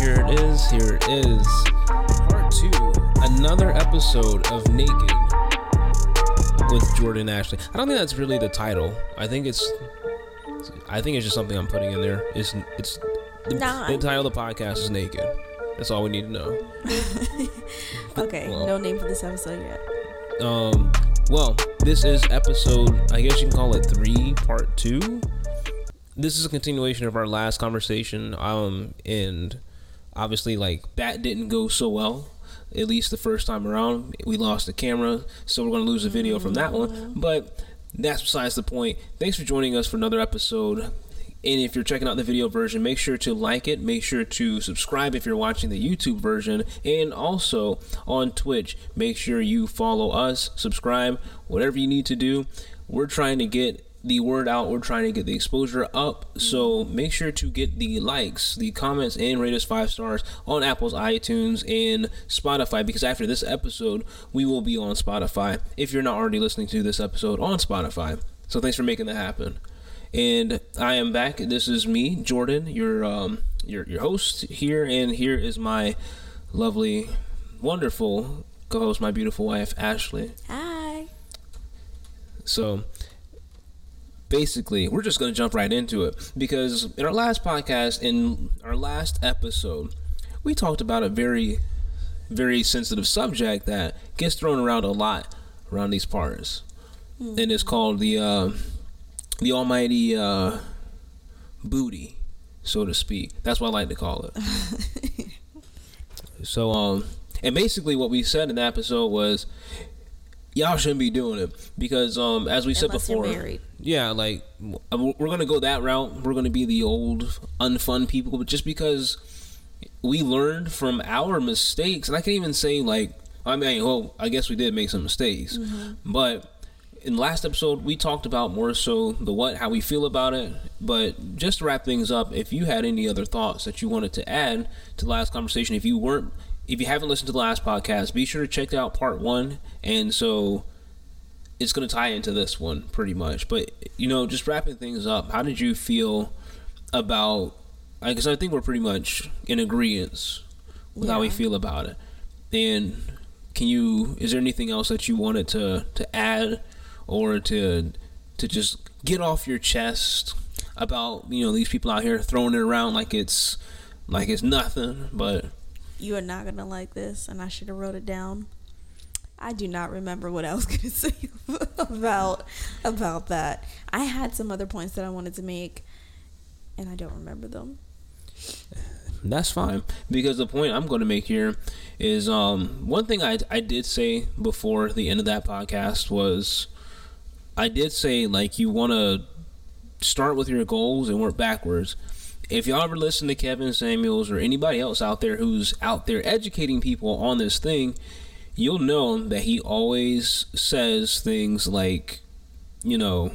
here it is. Here it is. Part two. Another episode of Naked with Jordan Ashley. I don't think that's really the title. I think it's. I think it's just something I'm putting in there. It's it's the, Nah. the title of the podcast is Naked. That's all we need to know. Okay, Well. no name for this episode yet. Um, well, this is episode, I guess you can call it three, part two. This is a continuation of our last conversation. Um, and obviously, like, that didn't go so well. At least the first time around, we lost the camera, so we're gonna lose the video from that one. Mm-hmm. But that's besides the point. Thanks for joining us for another episode. And if you're checking out the video version, make sure to like it. Make sure to subscribe if you're watching the YouTube version. And also on Twitch, make sure you follow us, subscribe, whatever you need to do. We're trying to get the word out. We're trying to get the exposure up. So make sure to get the likes, the comments, and rate us five stars on Apple's iTunes and Spotify. Because after this episode, we will be on Spotify. If you're not already listening to this episode on Spotify. So thanks for making that happen and I am back. This is me, Jordan, your um your your host here, and here is my lovely, wonderful co-host, my beautiful wife, Ashley. Hi. So basically, we're just gonna jump right into it because in our last podcast, in our last episode, we talked about a very, very sensitive subject that gets thrown around a lot around these parts, and it's called the uh, the almighty uh, booty, so to speak. That's what I like to call it. so, um, and basically, what we said in the episode was, y'all shouldn't be doing it because, um, as we said before, yeah, like we're gonna go that route. We're gonna be the old, unfun people, but just because we learned from our mistakes, and I can even say like, I mean, well, I guess we did make some mistakes, but in the last episode we talked about more so the what, how we feel about it. But just to wrap things up, if you had any other thoughts that you wanted to add to the last conversation, if you weren't, if you haven't listened to the last podcast, be sure to check out part one. And so it's going to tie into this one pretty much. But you know, just wrapping things up, how did you feel about? I guess I think we're pretty much in agreement with how we feel about it. And can you? Is there anything else that you wanted to to add or to to just get off your chest about you know these people out here throwing it around like it's like it's nothing, but You are not gonna like this, and I should have wrote it down. I do not remember what I was gonna say about about that. I had some other points that I wanted to make, and I don't remember them. That's fine because the point I'm going to make here is um, one thing I I did say before the end of that podcast was I did say like you want to start with your goals and work backwards. If y'all ever listen to Kevin Samuels or anybody else out there who's out there educating people on this thing, you'll know that he always says things like, you know,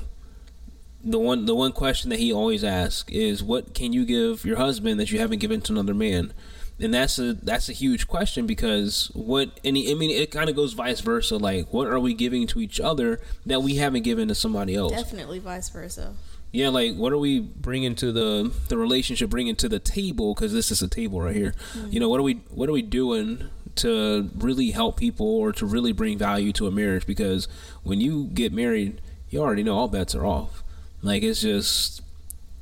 the one the one question that he always asks is what can you give your husband that you haven't given to another man and that's a that's a huge question because what any I mean it kind of goes vice versa like what are we giving to each other that we haven't given to somebody else Definitely vice versa. Yeah like what are we bringing to the the relationship bringing to the table? Because this is a table right here. You know what are we what are we doing to really help people or to really bring value to a marriage? Because when you get married you already know all bets are off. Like it's just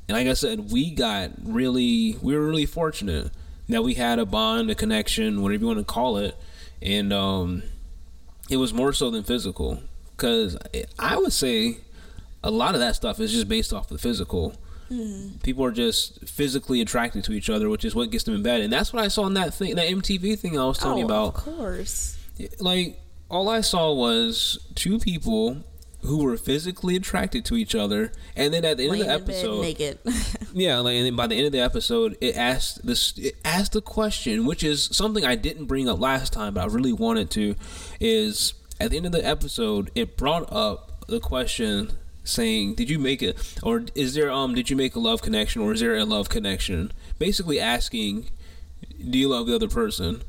and like i said we got really we were really fortunate that we had a bond a connection whatever you want to call it. And um it was more so than physical. Because i would say a lot of that stuff is just based off the physical. Mm-hmm. People are just physically attracted to each other, which is what gets them in bed, and that's what I saw in that thing, that MTV thing I was telling you Oh, about. Of course. Like all I saw was two people who were physically attracted to each other, and then at the end Laying of the episode, naked. yeah, like and then by the end of the episode, it asked this it asked the question, which is something I didn't bring up last time, but I really wanted to, is at the end of the episode, it brought up the question saying, "Did you make it, or is there um, did you make a love connection, or is there a love connection?" Basically asking, "Do you love the other person?"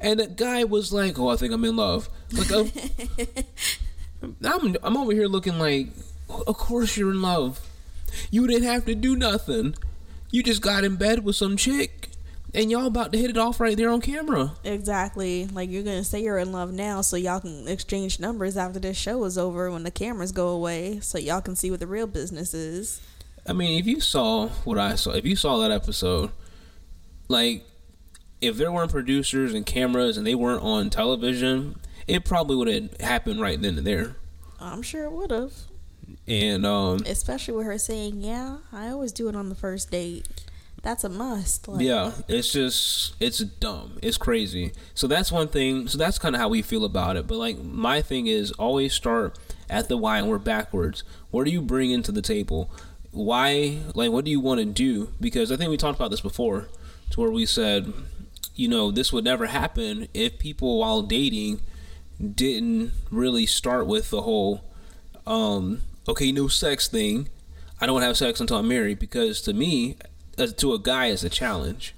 And the guy was like, "Oh, I think I'm in love." Like, uh, I'm I'm over here looking like, of course you're in love. You didn't have to do nothing. You just got in bed with some chick, and y'all about to hit it off right there on camera. Exactly. Like you're gonna say you're in love now, so y'all can exchange numbers after this show is over when the cameras go away, so y'all can see what the real business is. I mean, if you saw what I saw, if you saw that episode, like if there weren't producers and cameras and they weren't on television, it probably would have happened right then and there. I'm sure it would have. And um Especially with her saying, "Yeah, I always do it on the first date." That's a must. Like, yeah, it's just it's dumb. It's crazy. So that's one thing. So that's kind of how we feel about it. But like my thing is always start at the why and work backwards. What do you bring into the table? Why like what do you want to do? Because I think we talked about this before to where we said, you know, this would never happen if people while dating didn't really start with the whole um okay, no sex thing. I don't have sex until I'm married because to me, as to a guy, it's a challenge.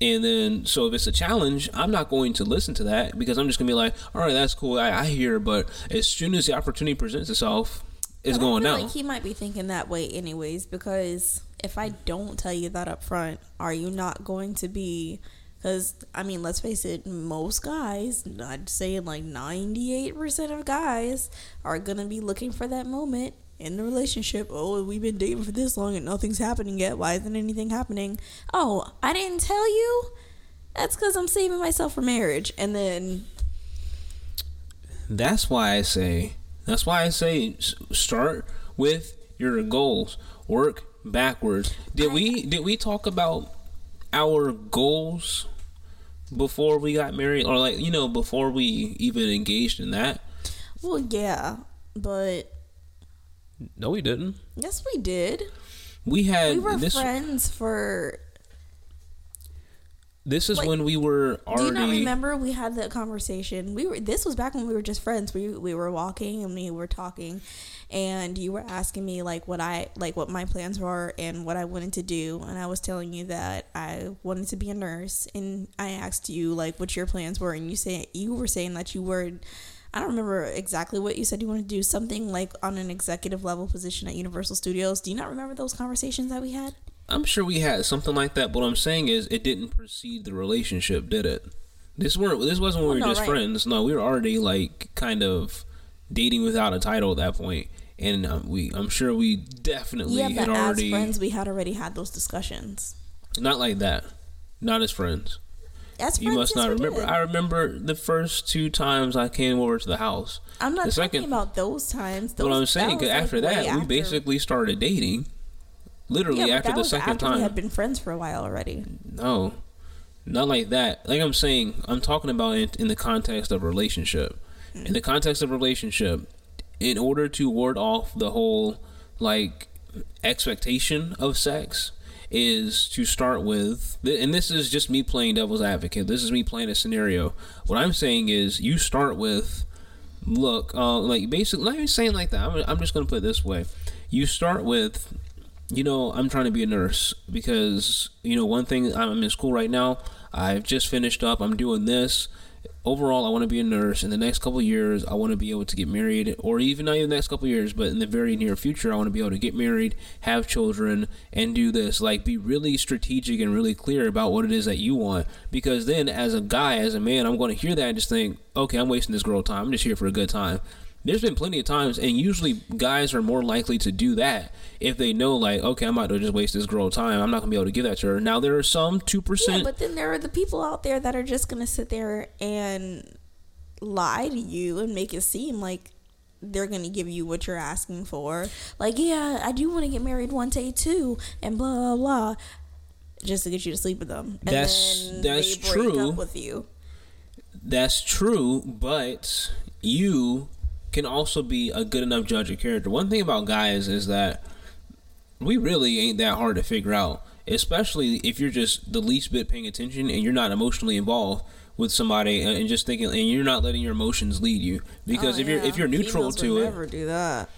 And then, so if it's a challenge, I'm not going to listen to that because I'm just gonna be like, all right, that's cool, I, I hear. But as soon as the opportunity presents itself, it's going down. Like he might be thinking that way anyways, because if I don't tell you that up front, are you not going to be? Because I mean, let's face it, most guys, I'd say like ninety-eight percent of guys, are gonna be looking for that moment in the relationship. Oh, we've been dating for this long and nothing's happening yet. Why isn't anything happening? Oh, I didn't tell you. That's because I'm saving myself for marriage, and then That's why I say. That's why I say start with your goals. Work backwards. Did we did we talk about our goals before we got married, or like you know before we even engaged in that? well, yeah, but No, we didn't. yes, we did. We had We were this. friends for This is like, when we were Do you not remember we had that conversation? We were this was back when we were just friends. We we were walking and we were talking and you were asking me like what I like what my plans were and what I wanted to do and I was telling you that I wanted to be a nurse and I asked you like what your plans were and you say you were saying that you were I don't remember exactly what you said you want to do something like on an executive level position at Universal Studios. Do you not remember those conversations that we had? I'm sure we had something like that. But what I'm saying is, it didn't precede the relationship, did it? This weren't. This wasn't when we were no, just right. friends. No, we were already like kind of dating without a title at that point. And um, we, I'm sure we definitely Yeah, had but as friends we had already had those discussions. not like that, not as friends. As You must not remember. did. I remember the first two times I came over to the house. I'm not the talking second- about those times. Those, What I'm saying, was, 'cause like, after way that, we basically started dating. Literally yeah, after the second after time. we had been friends for a while already. No, not like that. Like I'm saying, I'm talking about it in the context of relationship. In the context of relationship, in order to ward off the whole like expectation of sex, is to start with, and this is just me playing devil's advocate. This is me playing a scenario. What I'm saying is, you start with, look, uh, like basically, not even saying like that. I'm, I'm just gonna put it this way. You start with you know, I'm trying to be a nurse because, you know, one thing I'm in school right now. I've just finished up. I'm doing this. Overall, I want to be a nurse. In the next couple years, I want to be able to get married, or even not even the next couple years, but in the very near future, I want to be able to get married, have children, and do this. Like, be really strategic and really clear about what it is that you want. Because then, as a guy, as a man, I'm going to hear that and just think, okay, I'm wasting this girl time. I'm just here for a good time there's been plenty of times, and usually guys are more likely to do that if they know, like, okay, I'm about to just waste this girl time. I'm not gonna be able to give that to her. Now there are some two percent, Yeah, but then there are the people out there that are just gonna sit there and lie to you and make it seem like they're gonna give you what you're asking for. Like, yeah, I do want to get married one day too, and blah blah blah, just to get you to sleep with them. And That's- then that's they break true. Up with you. That's true, but you can also be a good enough judge of character. One thing about guys is that we really ain't that hard to figure out, especially if you're just the least bit paying attention and you're not emotionally involved with somebody and just thinking and you're not letting your emotions lead you. Because Oh, if you're if you're neutral Females to it, never do that.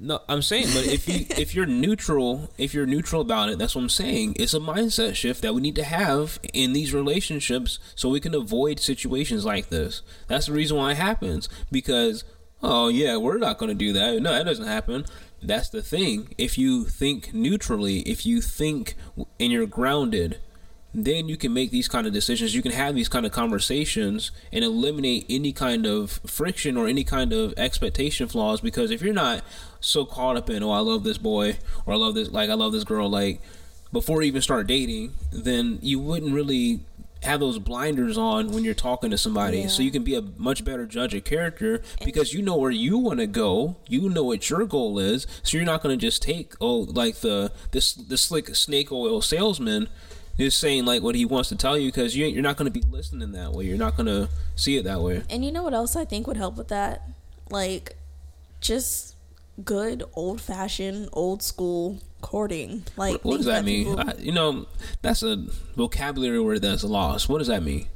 No, I'm saying, but if you if you're neutral, if you're neutral about it, that's what I'm saying. It's a mindset shift that we need to have in these relationships so we can avoid situations like this. That's the reason why it happens because oh yeah, we're not going to do that. No, that doesn't happen. That's the thing. If you think neutrally, if you think and you're grounded, then you can make these kind of decisions. You can have these kind of conversations and eliminate any kind of friction or any kind of expectation flaws. Because if you're not so caught up in, oh, I love this boy or I love this, like, I love this girl, like, before you even start dating, then you wouldn't really have those blinders on when you're talking to somebody Yeah. so you can be a much better judge of character because you know where you want to go you know what your goal is so you're not going to just take oh like the this the slick snake oil salesman is saying like what he wants to tell you because you, you're not going to be listening that way you're not going to see it that way And you know what else I think would help with that? Like, just good old fashioned, old school courting. Like, what does things that mean? I, you know that's a vocabulary word that's lost. What does that mean?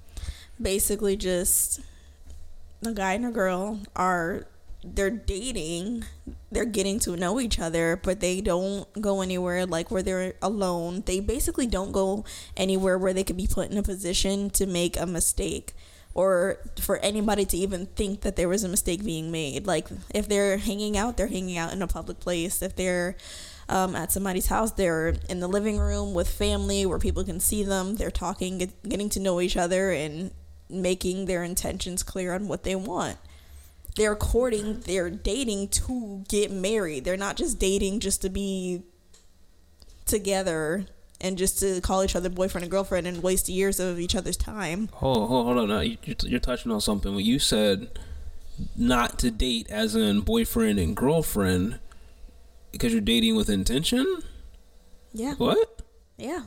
Basically just the guy and a girl are they're dating they're getting to know each other but they don't go anywhere like where they're alone. They basically don't go anywhere where they could be put in a position to make a mistake or for anybody to even think that there was a mistake being made. Like if they're hanging out they're hanging out in a public place. If they're um, at somebody's house they're in the living room with family where people can see them they're talking get, getting to know each other and making their intentions clear on what they want they're courting they're dating to get married they're not just dating just to be together and just to call each other boyfriend and girlfriend and waste years of each other's time Hold, hold, hold on. Now, you, you're, touching on something. When you said not to date as in boyfriend and girlfriend because you're dating with intention? yeah What? yeah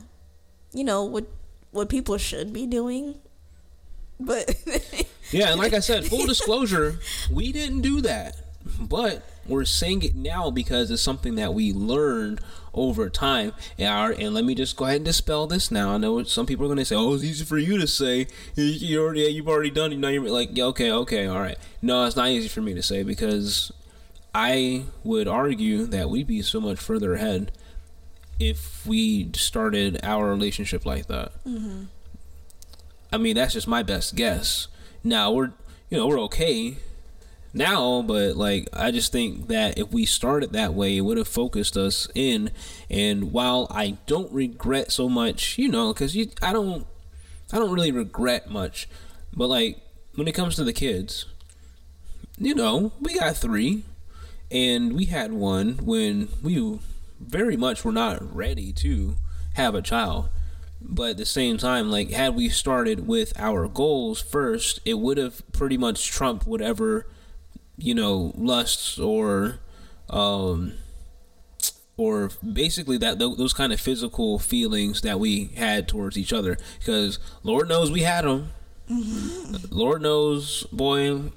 you know what what people should be doing but Yeah, and like I said, full disclosure, we didn't do that. But we're saying it now because it's something that we learned over time. And, our, and let me just go ahead and dispel this now. I know some people are going to say, "Oh, it's easy for you to say. You, already, you've already done it. Now you're like, yeah, okay, okay, all right." No, it's not easy for me to say because I would argue that we'd be so much further ahead if we started our relationship like that. Mm-hmm. I mean, that's just my best guess. Now we're, you know, we're okay now, but like I just think that if we started that way, it would have focused us in. And while I don't regret so much, you know, because you, I don't, I don't really regret much, but like when it comes to the kids, you know, we got three, and we had one when we very much were not ready to have a child. But at the same time, like had we started with our goals first, it would have pretty much trumped whatever, you know, lusts or, um, or basically that tho- those kind of physical feelings that we had towards each other. Because Lord knows we had them. Lord knows, boy.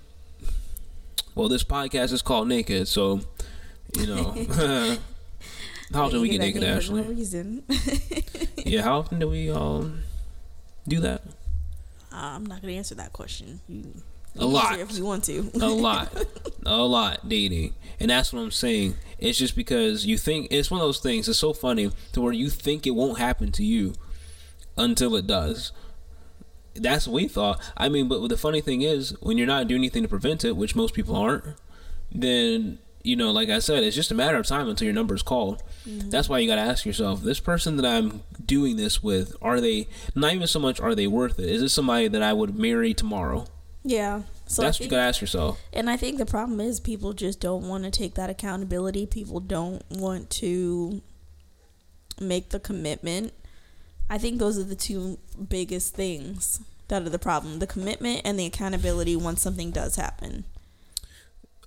Well, this podcast is called Naked, so you know. how often do we get naked, Ashley? no reason Yeah, how often do we um do that? i'm not gonna answer that question you A lot. if you want to A lot, a lot dating, and that's what I'm saying. It's just because you think it's one of those things. It's so funny to where you think it won't happen to you until it does. That's what we thought. I mean, but the funny thing is, when you're not doing anything to prevent it, which most people aren't, then you know, like I said, it's just a matter of time until your number is called. Mm-hmm. That's why you got to ask yourself: this person that I'm doing this with, are they not even so much are they worth it? Is this somebody that I would marry tomorrow? yeah so That's what you got to ask yourself. And I think the problem is people just don't want to take that accountability. People don't want to make the commitment. I think those are the two biggest things that are the problem the commitment and the accountability once something does happen.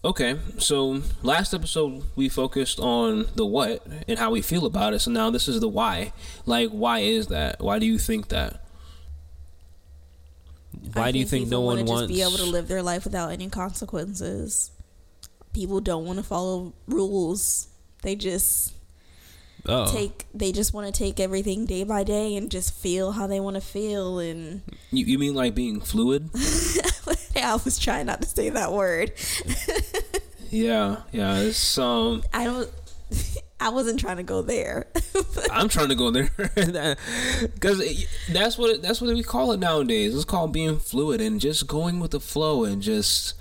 Okay, so last episode we focused on the what and how we feel about it. So now this is the why. Like, why is that? Why do you think that? Why I do you think no people one wanna wants? just be able to live their life without any consequences? People don't want to follow rules. They just oh, take. They just want to take everything day by day and just feel how they want to feel and you, you mean like being fluid? I was trying not to say that word. yeah, yeah. It's um, I don't. I wasn't trying to go there. I'm trying to go there because that's what it, that's what we call it nowadays. It's called being fluid and just going with the flow and just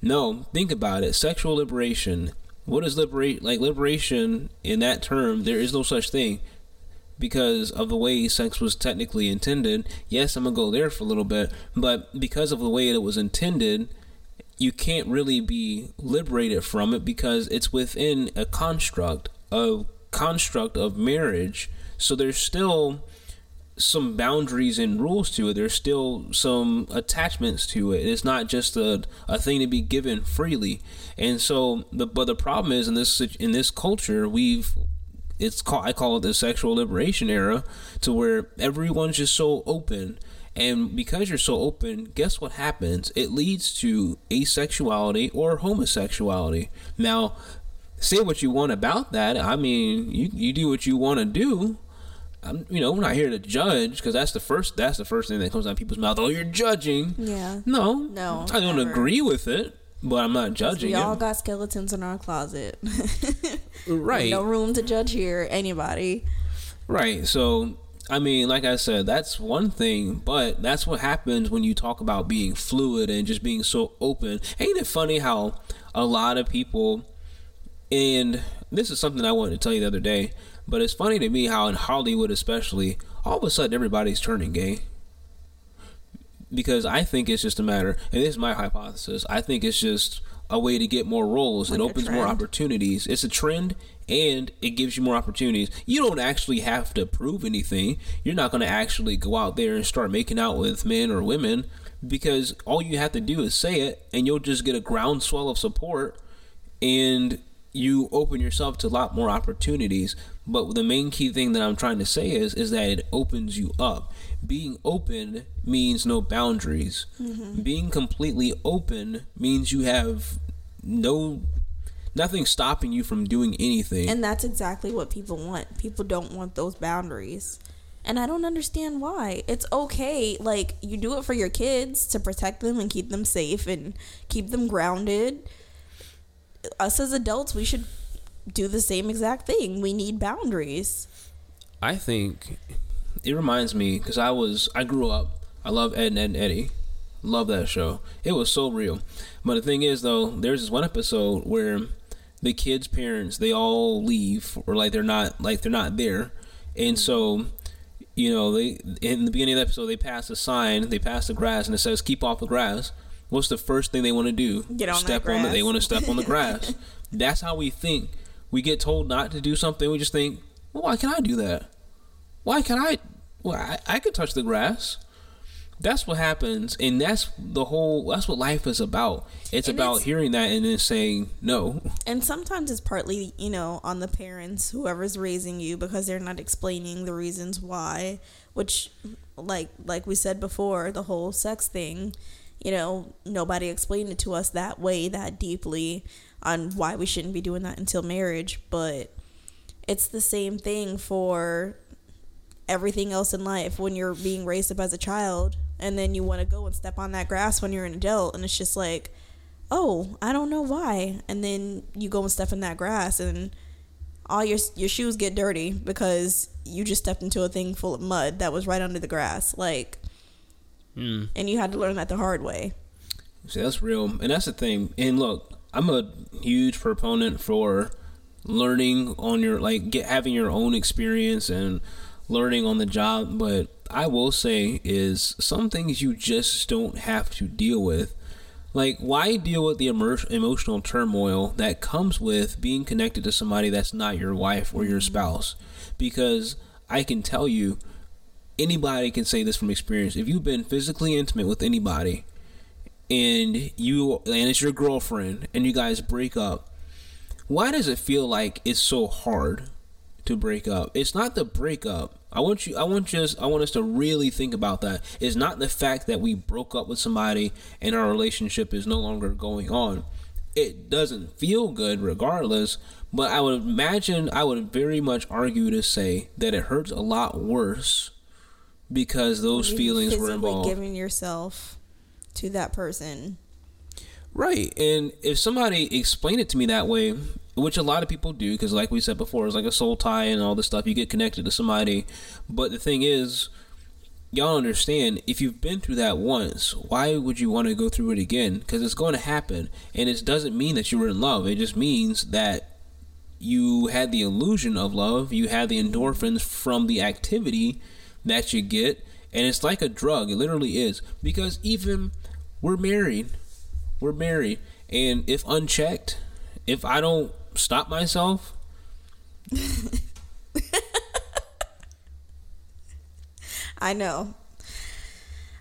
no. Think about it. Sexual liberation. What is liberate? Like liberation in that term, there is no such thing. because of the way sex was technically intended. Yes, I'm gonna go there for a little bit, but because of the way it was intended, you can't really be liberated from it because it's within a construct, a construct of marriage. So there's still some boundaries and rules to it. There's still some attachments to it. It's not just a, a thing to be given freely. And so the but the problem is in this in this culture we've it's called I call it the sexual liberation era to where everyone's just so open and because you're so open, guess what happens? It leads to asexuality or homosexuality. Now, say what you want about that. I mean, you, you do what you want to do. I'm, you know, we're not here to judge because that's the first that's the first thing that comes out of people's mouth. Oh, you're judging. Yeah. No. No, I don't never. agree with it, but I'm not judging We all it. got skeletons in our closet. right. no room to judge here. Anybody. Right. So, I mean, like I said, that's one thing, but that's what happens when you talk about being fluid and just being so open. Ain't it funny how a lot of people, and this is something I wanted to tell you the other day, but it's funny to me how in Hollywood, especially, all of a sudden everybody's turning gay. Because I think it's just a matter, and this is my hypothesis, I think it's just a way to get more roles. Like it opens more opportunities. It's a trend and it gives you more opportunities. You don't actually have to prove anything. You're not going to actually go out there and start making out with men or women because all you have to do is say it and you'll just get a groundswell of support and you open yourself to a lot more opportunities. But the main key thing that I'm trying to say is is that it opens you up. Being open means no boundaries. Mm-hmm. Being completely open means you have no nothing stopping you from doing anything. And that's exactly what people want. People don't want those boundaries. And I don't understand why. It's okay. Like, you do it for your kids to protect them and keep them safe and keep them grounded. Us as adults, we should do the same exact thing. We need boundaries. I think it reminds me because I was I grew up. I love Ed, and Ed and Eddy. Love that show. It was so real. But the thing is, though, there's this one episode where the kids' parents they all leave or like they're not like they're not there, and so you know they in the beginning of the episode they pass a sign, they pass the grass, and it says "keep off the grass." What's the first thing they want to do? Get on step on the, They want to step on the grass. That's how we think. We get told not to do something. We just think, well, why can I do that? Why can I? Well, I, I could touch the grass. That's what happens, and that's the whole. That's what life is about. It's And about it's- hearing that and then saying no. And sometimes it's partly, you know, on the parents, whoever's raising you, because they're not explaining the reasons why. Which, like, like we said before, the whole sex thing, you know, nobody explained it to us that way, that deeply, on why we shouldn't be doing that until marriage. But it's the same thing for everything else in life when you're being raised up as a child, and then you want to go and step on that grass when you're an adult, and it's just like oh, I don't know why. And then you go and step in that grass and all your your shoes get dirty because you just stepped into a thing full of mud that was right under the grass. Like Mm. and you had to learn that the hard way. See, that's real, and that's the thing. And look, I'm a huge proponent for learning on your like get having your own experience and learning on the job. But I will say is some things you just don't have to deal with. Like, why deal with the emer- emotional turmoil that comes with being connected to somebody that's not your wife or your spouse? Because I can tell you, anybody can say this from experience. If you've been physically intimate with anybody, and you and it's your girlfriend and you guys break up why does it feel like it's so hard to break up? It's not the breakup. I want you i want just i want us to really think about that. It's not the fact that we broke up with somebody and our relationship is no longer going on. It doesn't feel good regardless but i would imagine i would very much argue to say that it hurts a lot worse because those feelings were involved giving yourself to that person. Right. And if somebody explained it to me that way, which a lot of people do, because like we said before, it's like a soul tie and all this stuff, you get connected to somebody. But the thing is, y'all understand, if you've been through that once, why would you want to go through it again? Because it's going to happen. And it doesn't mean that you were in love, it just means that you had the illusion of love, you had the endorphins from the activity that you get, and it's like a drug. It literally is because even we're married, we're married, and if unchecked, if I don't stop myself. I know.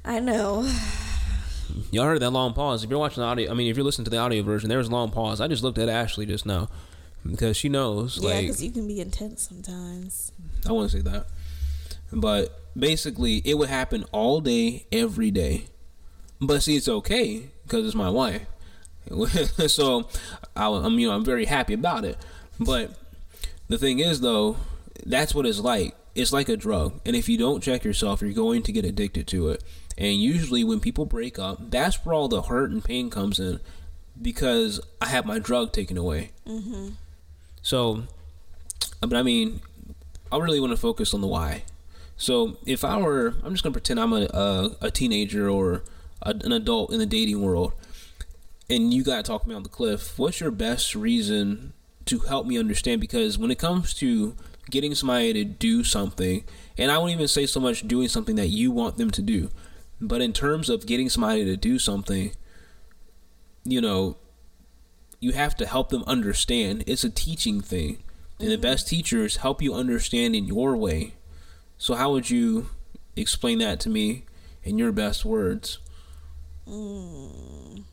I know. Y'all heard that long pause. If you're watching the audio, I mean, if you're listening to the audio version, there was a long pause. I just looked at Ashley just now because she knows. Yeah, like, because you can be intense sometimes. I wouldn't say that, but basically, it would happen all day, every day. But see, it's okay because it's my wife. so, I, I'm you know I'm very happy about it. But the thing is, though, that's what it's like. It's like a drug, and if you don't check yourself, you're going to get addicted to it. And usually, when people break up, that's where all the hurt and pain comes in because I have my drug taken away. Mm-hmm. So, but I mean, I really want to focus on the why. So, if I were, I'm just gonna pretend I'm a a, a teenager or a, an adult in the dating world, and you got to talk me on the cliff. What's your best reason to help me understand? Because when it comes to getting somebody to do something, and I won't even say so much doing something that you want them to do, but in terms of getting somebody to do something, you know, you have to help them understand. It's a teaching thing. And the mm-hmm. best teachers help you understand in your way. So, how would you explain that to me in your best words? Mm.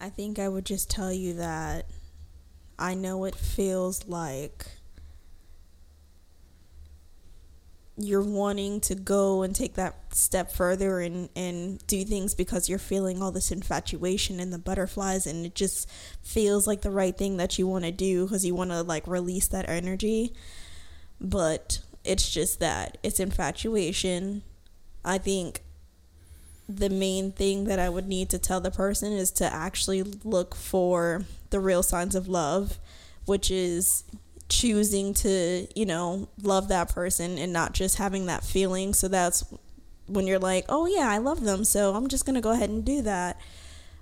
I think I would just tell you that I know it feels like you're wanting to go and take that step further and, and do things because you're feeling all this infatuation and the butterflies and it just feels like the right thing that you want to do because you want to like release that energy but it's just that it's infatuation i think the main thing that i would need to tell the person is to actually look for the real signs of love which is choosing to, you know, love that person and not just having that feeling. So that's when you're like, oh yeah, I love them, so I'm just gonna go ahead and do that.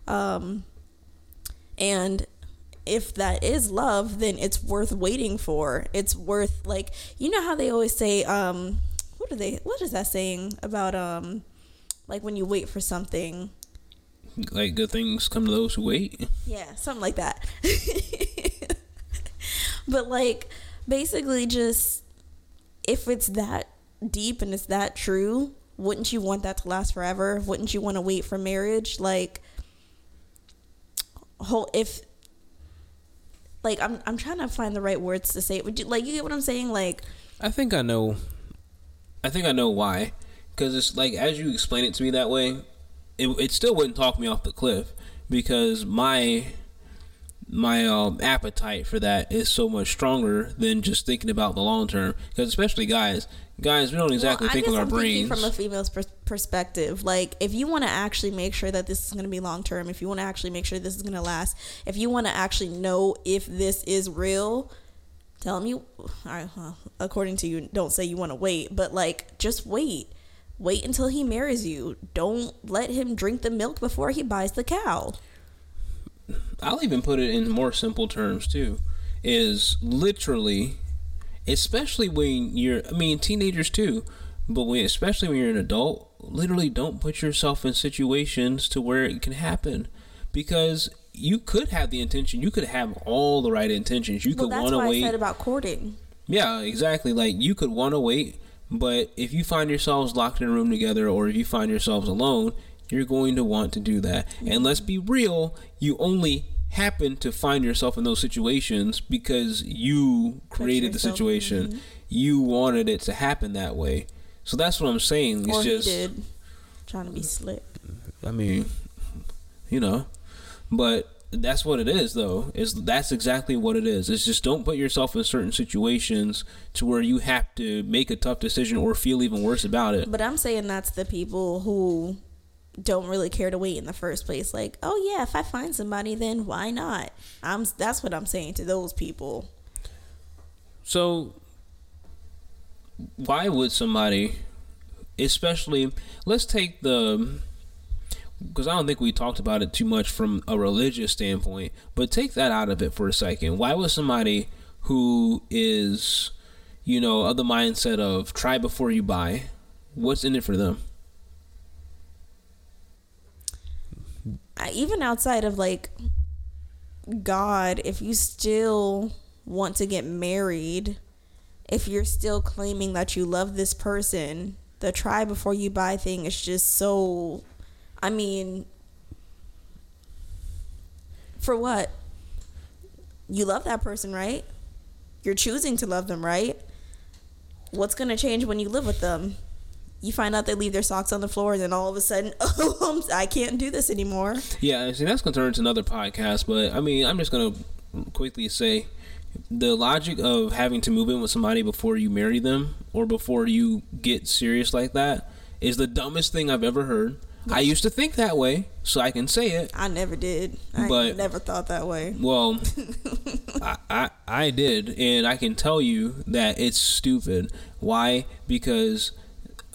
Um, and if that is love, then it's worth waiting for. It's worth like you know how they always say, um, what do they? What is that saying about um, like when you wait for something? Like good things come to those who wait. Yeah, something like that. but like basically just if it's that deep and it's that true wouldn't you want that to last forever wouldn't you want to wait for marriage like whole if like I'm I'm trying to find the right words to say it. Would you like you get what I'm saying? Like I think I know I think I know why cuz it's like as you explain it to me that way it it still wouldn't talk me off the cliff because my my um, appetite for that is so much stronger than just thinking about the long term. Because especially guys, guys, we don't exactly well, think with our I'm brains. From a female's pers- perspective, like if you want to actually make sure that this is going to be long term, if you want to actually make sure this is going to last, if you want to actually know if this is real, tell me. well, according to you, don't say you want to wait, but like just wait. Wait until he marries you. Don't let him drink the milk before he buys the cow. I'll even put it in more simple terms too. Is literally, especially when you're, I mean, teenagers too, but when, especially when you're an adult, literally don't put yourself in situations to where it can happen because you could have the intention, you could have all the right intentions. You well, could want to wait. I said about courting. Yeah, exactly. Like you could want to wait, but if you find yourselves locked in a room together or if you find yourselves alone, you're going to want to do that. And let's be real, you only happen to find yourself in those situations because you created the situation. Mm-hmm. You wanted it to happen that way. So that's what I'm saying. It's or just did. trying to be slick. I mean, you know, but that's what it is though. Is that's exactly what it is. It's just don't put yourself in certain situations to where you have to make a tough decision or feel even worse about it. But I'm saying that's the people who don't really care to wait in the first place. Like, oh yeah, if I find somebody, then why not? I'm that's what I'm saying to those people. So, why would somebody, especially, let's take the, because I don't think we talked about it too much from a religious standpoint, but take that out of it for a second. Why would somebody who is, you know, of the mindset of try before you buy, what's in it for them? Even outside of like God, if you still want to get married, if you're still claiming that you love this person, the try before you buy thing is just so I mean for what? You love that person, right? You're choosing to love them, right? What's going to change when you live with them? You find out they leave their socks on the floor, and then all of a sudden, oh, I can't do this anymore. Yeah, see, that's going to turn into another podcast. But I mean, I'm just going to quickly say the logic of having to move in with somebody before you marry them or before you get serious like that is the dumbest thing I've ever heard. I used to think that way, so I can say it. I never did. I but, never thought that way. Well, I, I I did, and I can tell you that it's stupid. Why? Because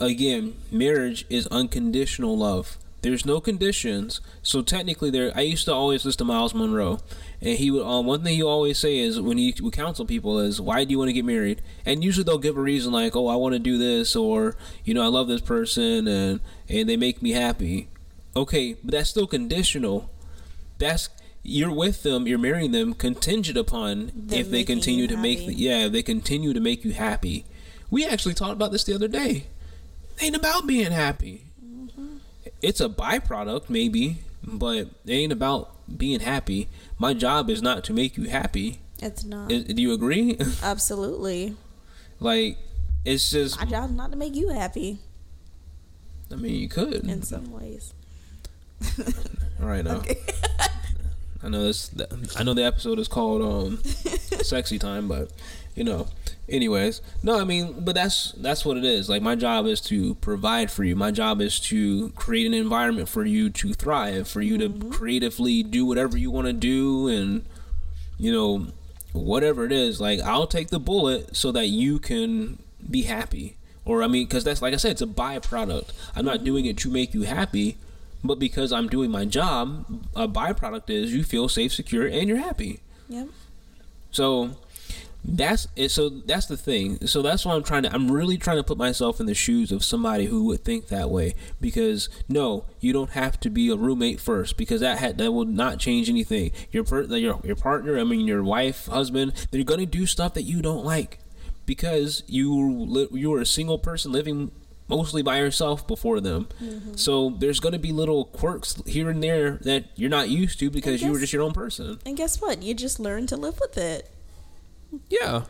again, marriage is unconditional love. There's no conditions. So technically, there. I used to always listen to Myles Munroe, and he would. Um, one thing he always say is when he would counsel people is, "Why do you want to get married?" And usually they'll give a reason like, "Oh, I want to do this," or you know, "I love this person," and and they make me happy. Okay, but that's still conditional. That's you're with them, you're marrying them, contingent upon them if they continue to make, yeah, if they continue to make you happy. We actually talked about this the other day ain't about being happy. Mm-hmm. It's a byproduct, maybe, but it ain't about being happy. My job is not to make you happy. It's not. do you agree? Absolutely. like, it's just my job not to make you happy. I mean, you could in some ways. All right now. Okay. I know this. I know the episode is called um, "Sexy Time," but you know, anyways no i mean but that's that's what it is. Like my job is to provide for you. My job is to create an environment for you to thrive for you mm-hmm. to creatively do whatever you want to do and you know whatever it is. Like i'll take the bullet so that you can be happy. Or i mean because that's like i said it's a byproduct. I'm not doing it to make you happy but because i'm doing my job a byproduct is you feel safe secure and you're happy. Yep. So that's it so that's the thing so that's why i'm trying to i'm really trying to put myself in the shoes of somebody who would think that way because no you don't have to be a roommate first because that ha- that will not change anything your per- your your partner i mean your wife husband they're going to do stuff that you don't like because you li- you were a single person living mostly by yourself before them. Mm-hmm. So there's going to be little quirks here and there that you're not used to because guess, you were just your own person. And guess what? You just learn to live with it. Yeah.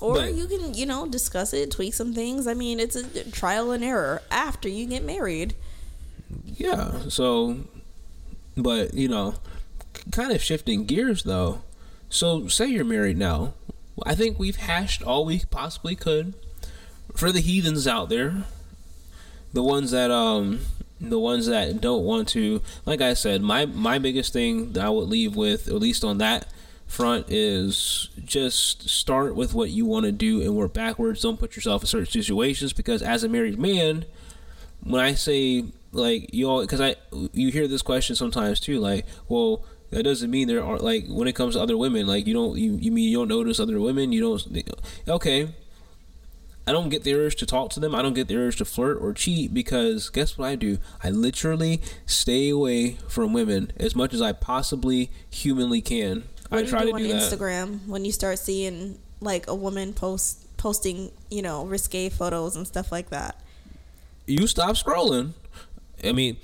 Or but, you can, you know, discuss it, tweak some things. I mean, it's a trial and error after you get married. Yeah. So, but, you know, kind of shifting gears though. So, say you're married now. I think we've hashed all we possibly could for the heathens out there. The ones that, um, the ones that don't want to, like I said, my my biggest thing that I would leave with, at least on that front is just start with what you want to do and work backwards. Don't put yourself in certain situations because as a married man, when I say like you all, because I you hear this question sometimes too, like, well, that doesn't mean there are like when it comes to other women, like you don't you you mean you don't notice other women, you don't okay. I don't get the urge to talk to them. I don't get the urge to flirt or cheat because guess what I do? I literally stay away from women as much as I possibly humanly can I do try do to do on Instagram when you start seeing like a woman post posting, you know, risque photos and stuff like that? You stop scrolling. I mean,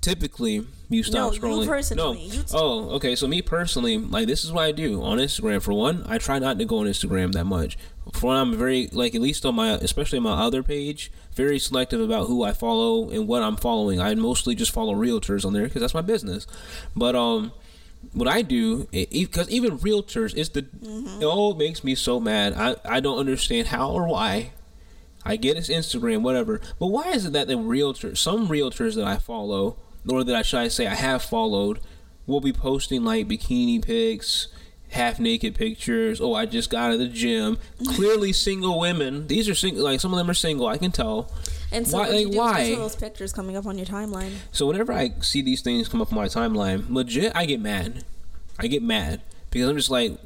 typically you stop no, scrolling. You personally. No. You t- oh, okay. So me personally, like this is what I do on Instagram. For one, I try not to go on Instagram that much. For one, I'm very like at least on my, especially my other page, very selective about who I follow and what I'm following. I mostly just follow realtors on there because that's my business. But um, what I do, because even realtors, is the mm-hmm. it all makes me so mad. I I don't understand how or why. I get it's Instagram, whatever, but why is it that the realtors, some realtors that I follow, or that I should I say I have followed, will be posting like bikini pics, half naked pictures. Oh, I just got out of the gym. Clearly single women. These are single. Like some of them are single. I can tell. And so Why- what you like, do why? those pictures coming up on your timeline. So whenever I see these things come up on my timeline, legit, I get mad. I get mad because I'm just like,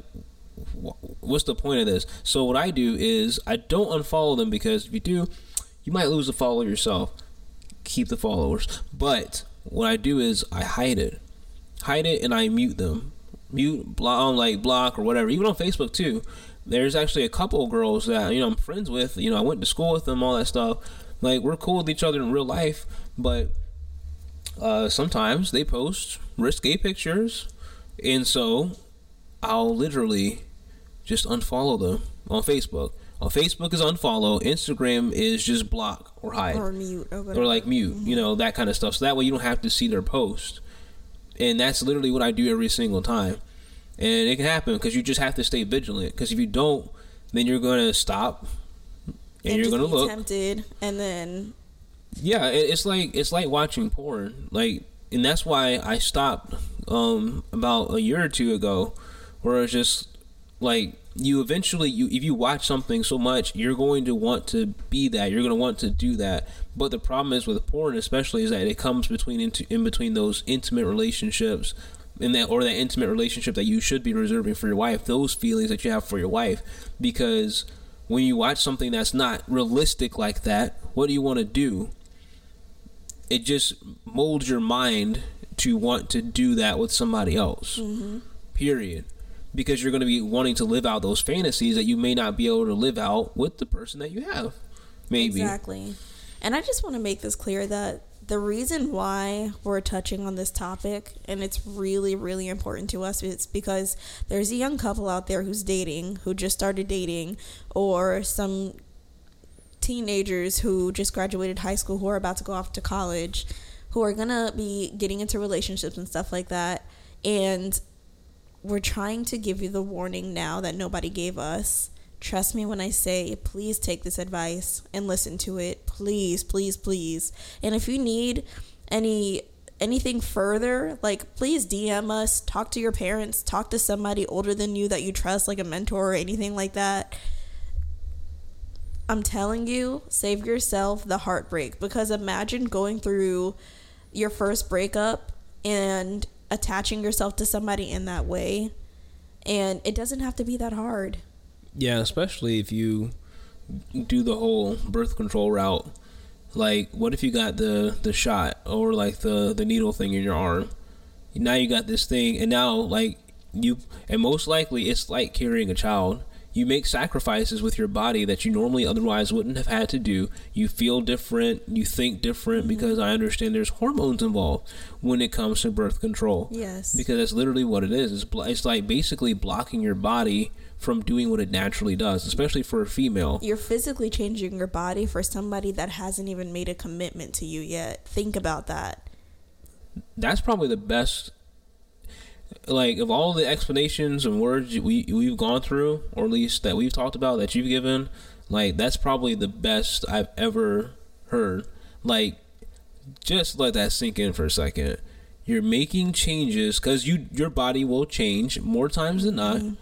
what's the point of this? So what I do is I don't unfollow them because if you do, you might lose a follower yourself. Keep the followers, but what I do is I hide it, hide it, and I mute them, mute, block, like block or whatever. Even on Facebook too. There's actually a couple of girls that you know I'm friends with. You know I went to school with them, all that stuff. Like we're cool with each other in real life, but uh, sometimes they post risque pictures, and so I'll literally just unfollow them on Facebook. On Facebook is unfollow. Instagram is just block or hide Or mute or or like mute, you know, that kind of stuff. So that way you don't have to see their post. And that's literally what I do every single time. And it can happen because you just have to stay vigilant. Because if you don't, then you're going to stop and, you're going to look. tempted, and then Yeah, it's like it's like watching porn. Like, and that's why I stopped um about a year or two ago, where it's just like you eventually you if you watch something so much, you're going to want to be that. You're going to want to do that. But the problem is with porn, especially, is that it comes between into, in between those intimate relationships. In that or that intimate relationship that you should be reserving for your wife, those feelings that you have for your wife, because when you watch something that's not realistic like that, what do you want to do? it just molds your mind to want to do that with somebody else. Mm-hmm. Period. Because you're going to be wanting to live out those fantasies that you may not be able to live out with the person that you have. Maybe. Exactly. And I just want to make this clear that the reason why we're touching on this topic and it's really really important to us is because there's a young couple out there who's dating, who just started dating or some teenagers who just graduated high school who are about to go off to college who are going to be getting into relationships and stuff like that and we're trying to give you the warning now that nobody gave us. Trust me when I say, please take this advice and listen to it. Please, please, please. And if you need any anything further, like please DM us, talk to your parents, talk to somebody older than you that you trust, like a mentor or anything like that. I'm telling you, save yourself the heartbreak because imagine going through your first breakup and attaching yourself to somebody in that way. And it doesn't have to be that hard. Yeah, especially if you do the whole birth control route. Like, what if you got the the shot or like the the needle thing in your arm? Now you got this thing, and now like you, and most likely it's like carrying a child. You make sacrifices with your body that you normally otherwise wouldn't have had to do. You feel different, you think different mm-hmm. because I understand there's hormones involved when it comes to birth control Yes. because that's literally what it is. It's, it's like basically blocking your body from doing what it naturally does, especially for a female. You're physically changing your body for somebody that hasn't even made a commitment to you yet. Think about that. That's probably the best. Like of all the explanations and words we we've gone through, or at least that we've talked about that you've given, like that's probably the best I've ever heard. Like, just let that sink in for a second. You're making changes because you your body will change more times than not. Mm-hmm.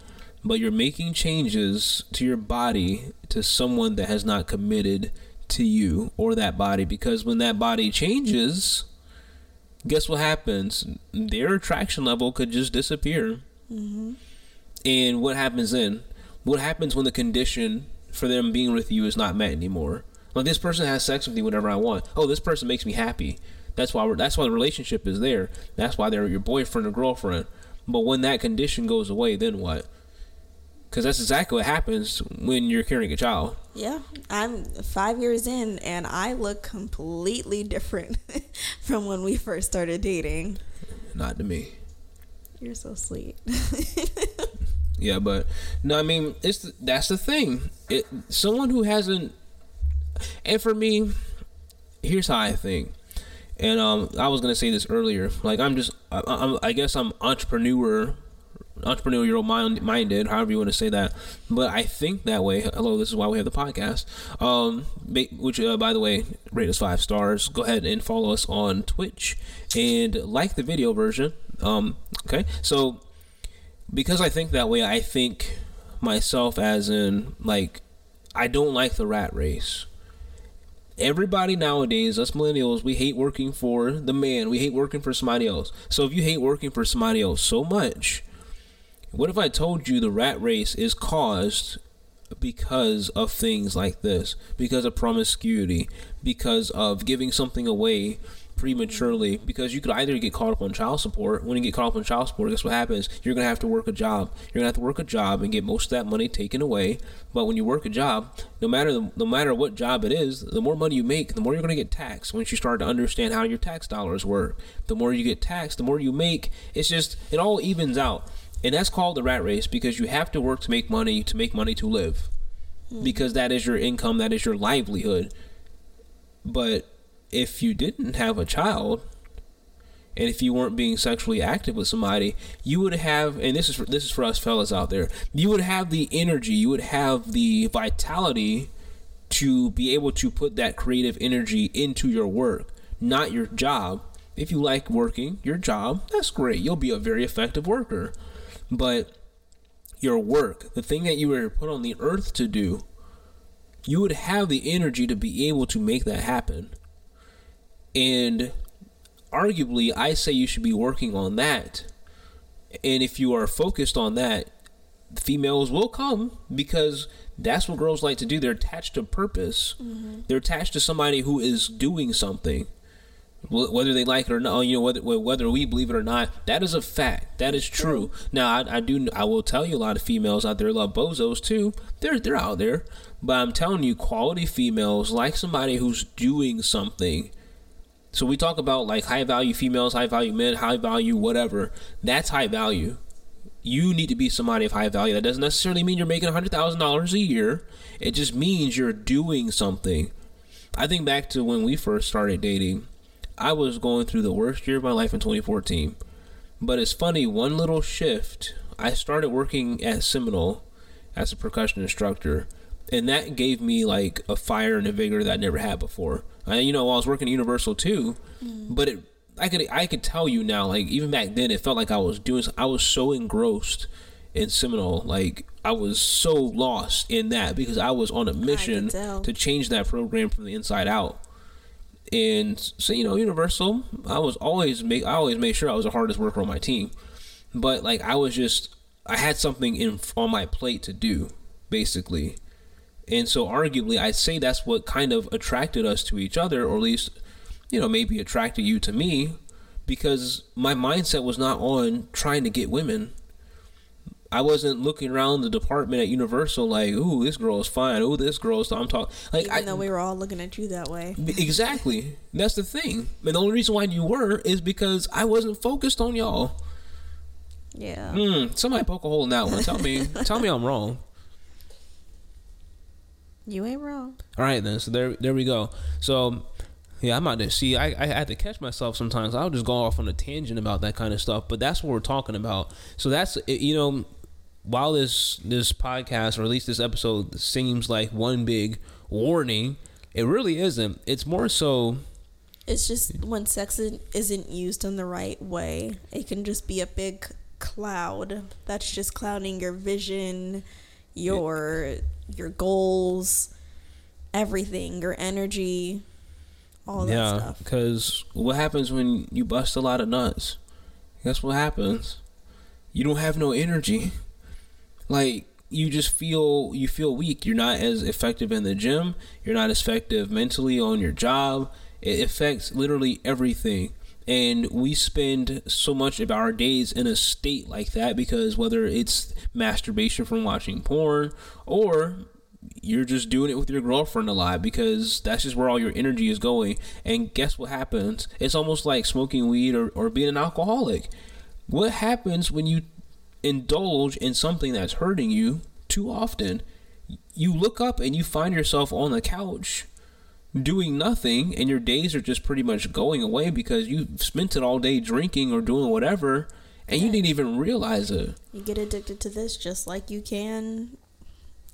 But you're making changes to your body to someone that has not committed to you or that body because when that body changes guess what happens? Their attraction level could just disappear. Mm-hmm. And what happens then? What happens when the condition for them being with you is not met anymore? Like this person has sex with me whenever i want. Oh this person makes me happy. That's why we're, that's why the relationship is there. That's why they're your boyfriend or girlfriend. But when that condition goes away then what because that's exactly what happens when you're carrying a child. Yeah, I'm five years in and I look completely different from when we first started dating. Not to me. You're so sweet. Yeah, but no, I mean it's that's the thing. It someone who hasn't, and for me, here's how I think. And um, I was gonna say this earlier. Like I'm just, I, I'm, I guess I'm entrepreneur, entrepreneurial mind, minded, however you want to say that. But I think that way. Hello, this is why we have the podcast. Um, which uh, by the way, rate us five stars. Go ahead and follow us on Twitch and like the video version. Um, okay, so because I think that way, I think myself as in like I don't like the rat race. Everybody nowadays, us millennials, we hate working for the man. We hate working for somebody else. So if you hate working for somebody else so much, what if I told you the rat race is caused because of things like this? Because of promiscuity, because of giving something away prematurely because you could either get caught up on child support. When you get caught up on child support, guess what happens? You're gonna have to work a job. You're gonna have to work a job and get most of that money taken away. But when you work a job, no matter the, no matter what job it is, the more money you make, the more you're gonna get taxed. Once you start to understand how your tax dollars work, the more you get taxed, the more you make. It's just it all evens out, and that's called the rat race because you have to work to make money to make money to live, mm-hmm. because that is your income, that is your livelihood. But if you didn't have a child and if you weren't being sexually active with somebody, you would have and this is for, this is for us fellas out there. You would have the energy, you would have the vitality to be able to put that creative energy into your work, not your job. If you like working your job, that's great. You'll be a very effective worker. But your work, the thing that you were put on the earth to do, you would have the energy to be able to make that happen. And arguably, I say you should be working on that. And if you are focused on that, females will come because that's what girls like to do. They're attached to purpose. Mm-hmm. They're attached to somebody who is doing something, whether they like it or not. You know, whether whether we believe it or not, that is a fact. That is true. Now, I, I do. I will tell you, a lot of females out there love bozos too. They're they're out there, but I'm telling you, quality females like somebody who's doing something so we talk about like high value females, high value men, high value whatever. That's high value. You need to be somebody of high value. That doesn't necessarily mean you're making hundred thousand dollars a year. It just means you're doing something. I think back to when we first started dating. I was going through the worst year of my life in 2014. But it's funny, one little shift. I started working at Seminole as a percussion instructor, and that gave me like a fire and a vigor that I never had before. I, you know, I was working at Universal too, mm. but it, I could I could tell you now, like even back then, it felt like I was doing. I was so engrossed in Seminole, like I was so lost in that because I was on a mission to change that program from the inside out. And so you know, Universal, I was always make I always made sure I was the hardest worker on my team, but like I was just I had something in on my plate to do, basically and so, arguably, I'd say that's what kind of attracted us to each other, or at least, you know, maybe attracted you to me, because my mindset was not on trying to get women. I wasn't looking around the department at Universal like, "Ooh, this girl is fine. Ooh, this girl is." I'm talking like, even I, though we were all looking at you that way. Exactly. That's the thing. And the only reason why you were is because I wasn't focused on y'all. Yeah. Mm, somebody poke a hole in that one. Tell me. tell me I'm wrong. You ain't wrong. All right then. So there, there we go. So yeah, I'm out there. see. I, I had to catch myself sometimes. I'll just go off on a tangent about that kind of stuff. But that's what we're talking about. So that's you know, while this this podcast or at least this episode seems like one big warning, it really isn't. It's more so. It's just when sex isn't used in the right way, it can just be a big cloud that's just clouding your vision, your your goals, everything, your energy, all that yeah, stuff. because what happens when you bust a lot of nuts? Guess what happens? You don't have no energy. Like you just feel you feel weak. You're not as effective in the gym. You're not as effective mentally on your job. It affects literally everything. And we spend so much of our days in a state like that because whether it's masturbation from watching porn or you're just doing it with your girlfriend a lot because that's just where all your energy is going. And guess what happens? It's almost like smoking weed or, or being an alcoholic. What happens when you indulge in something that's hurting you too often? You look up and you find yourself on the couch doing nothing and your days are just pretty much going away because you spent it all day drinking or doing whatever and you didn't even realize it. You get addicted to this just like you can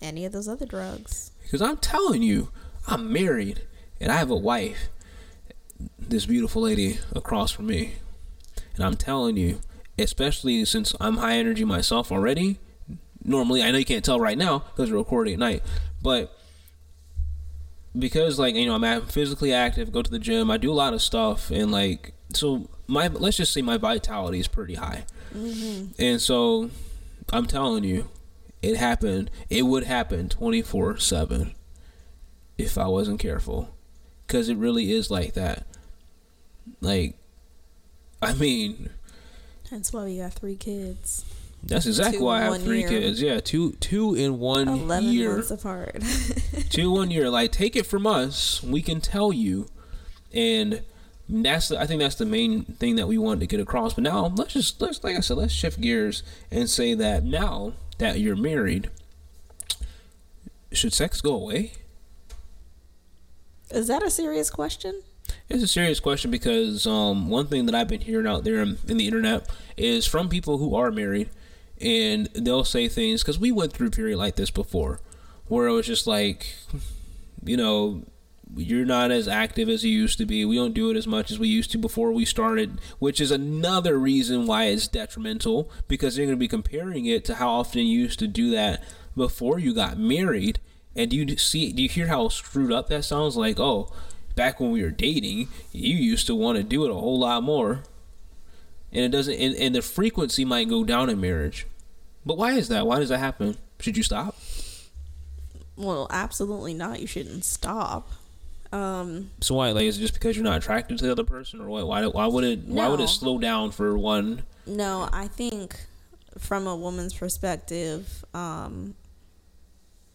any of those other drugs. Because I'm telling you, I'm married and I have a wife, this beautiful lady across from me. And I'm telling you, especially since I'm high energy myself already, normally, I know you can't tell right now because we're recording at night, but because like you know I'm physically active, go to the gym, I do a lot of stuff, and like so my let's just say my vitality is pretty high, mm-hmm. and so I'm telling you, it happened. It would happen 24 seven if I wasn't careful, because it really is like that. Like, I mean, that's why we got three kids. That's exactly two why I have three year. kids. Yeah, two two in one 11 year. months apart. two one year. Like take it from us, we can tell you, and that's the, I think that's the main thing that we wanted to get across. But now let's just let's like I said, let's shift gears and say that now that you're married, should sex go away? Is that a serious question? It's a serious question because um, one thing that I've been hearing out there in the internet is from people who are married and they'll say things because we went through a period like this before where it was just like you know you're not as active as you used to be. We don't do it as much as we used to before we started which is another reason why it's detrimental because you're going to be comparing it to how often you used to do that before you got married. And do you see do you hear how screwed up that sounds? Like oh back when we were dating you used to want to do it a whole lot more. And it doesn't and, and the frequency might go down in marriage. But why is that? Why does that happen? Should you stop? Well absolutely not. You shouldn't stop. Um so why like is it just because you're not attracted to the other person or what why, why would it no. why would it slow down for one? No i think from a woman's perspective um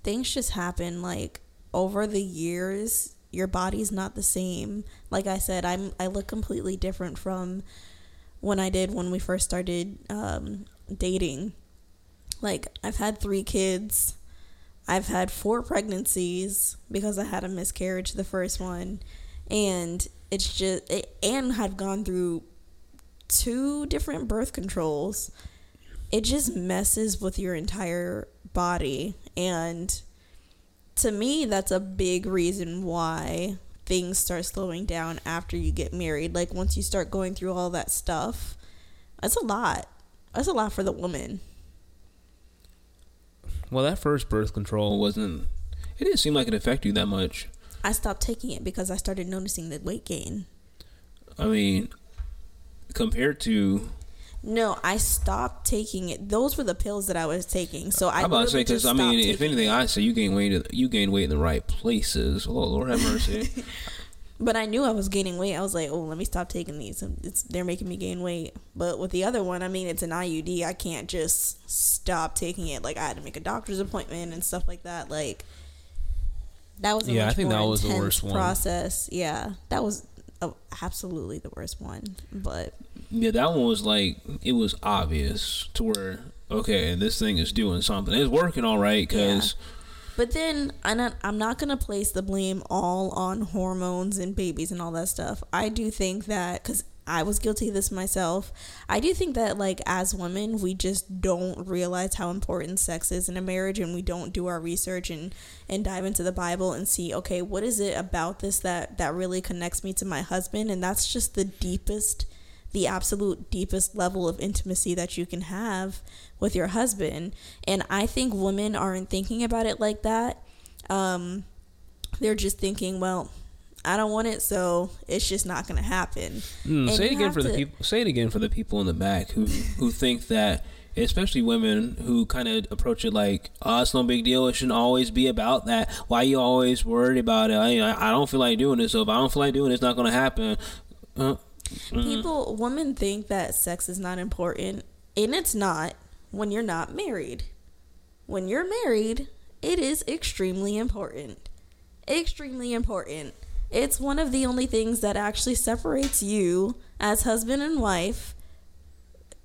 things just happen like over the years your body's not the same like i said i'm i look completely different from when I did when we first started um, dating. Like, I've had three kids. I've had four pregnancies because I had a miscarriage the first one. And it's just, it, and I've gone through two different birth controls. It just messes with your entire body. And to me, that's a big reason why things start slowing down after you get married. Like once you start going through all that stuff, that's a lot. That's a lot for the woman. Well, that first birth control wasn't. It didn't seem like it affected you that much. I stopped taking it because I started noticing the weight gain. I mean, compared to no, I stopped taking it. Those were the pills that I was taking. So I. I'm about to say because I mean, if anything, it. I say you gain weight. You gain weight in the right places. Oh Lord have mercy. but I knew I was gaining weight. I was like, oh, let me stop taking these. Um, it's they're making me gain weight. But with the other one, I mean, it's an IUD. I can't just stop taking it. Like I had to make a doctor's appointment and stuff like that. Like that was yeah. I think that was the worst one. Process. Yeah, that was absolutely the worst one. But yeah, that one was like it was obvious to where okay, this thing is doing something. It's working all right because. Yeah. But then I'm not, I'm not gonna place the blame all on hormones and babies and all that stuff. I do think that because I was guilty of this myself. I do think that like as women, we just don't realize how important sex is in a marriage and we don't do our research and and dive into the Bible and see, okay, what is it about this that that really connects me to my husband? And that's just the deepest the absolute deepest level of intimacy that you can have with your husband. And I think women aren't thinking about it like that. Um, they're just thinking, well, I don't want it, so it's just not going to happen. Mm, say it again for to, the people. Say it again for the people in the back who who think that, especially women who kind of approach it like, "Oh, it's no big deal. It shouldn't always be about that. Why you always worried about it? I, I don't feel like doing it, so if I don't feel like doing it, it's not going to happen." Uh. Mm-hmm. People, women think that sex is not important, and it's not when you're not married. When you're married, it is extremely important. Extremely important. It's one of the only things that actually separates you as husband and wife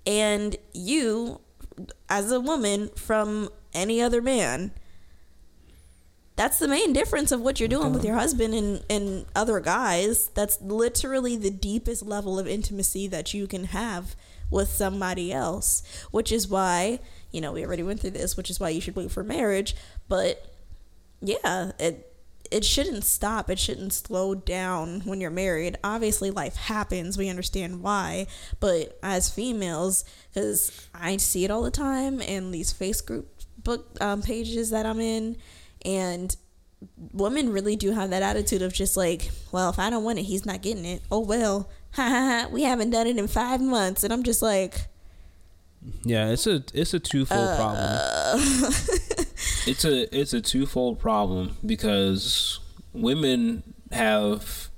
and you as a woman from any other man that's the main difference of what you're doing with your husband and, and other guys. That's literally the deepest level of intimacy that you can have with somebody else, which is why, you know, we already went through this, which is why you should wait for marriage. But yeah, it it shouldn't stop. It shouldn't slow down when you're married. Obviously, life happens. We understand why. But as females, because I see it all the time in these Facebook group book um, pages that I'm in, and women really do have that attitude of just like, well, if I don't want it, he's not getting it. Oh well, ha ha ha. We haven't done it in five months, and I'm just like, Yeah, it's a it's a twofold problem. uh, It's a it's a twofold problem because women have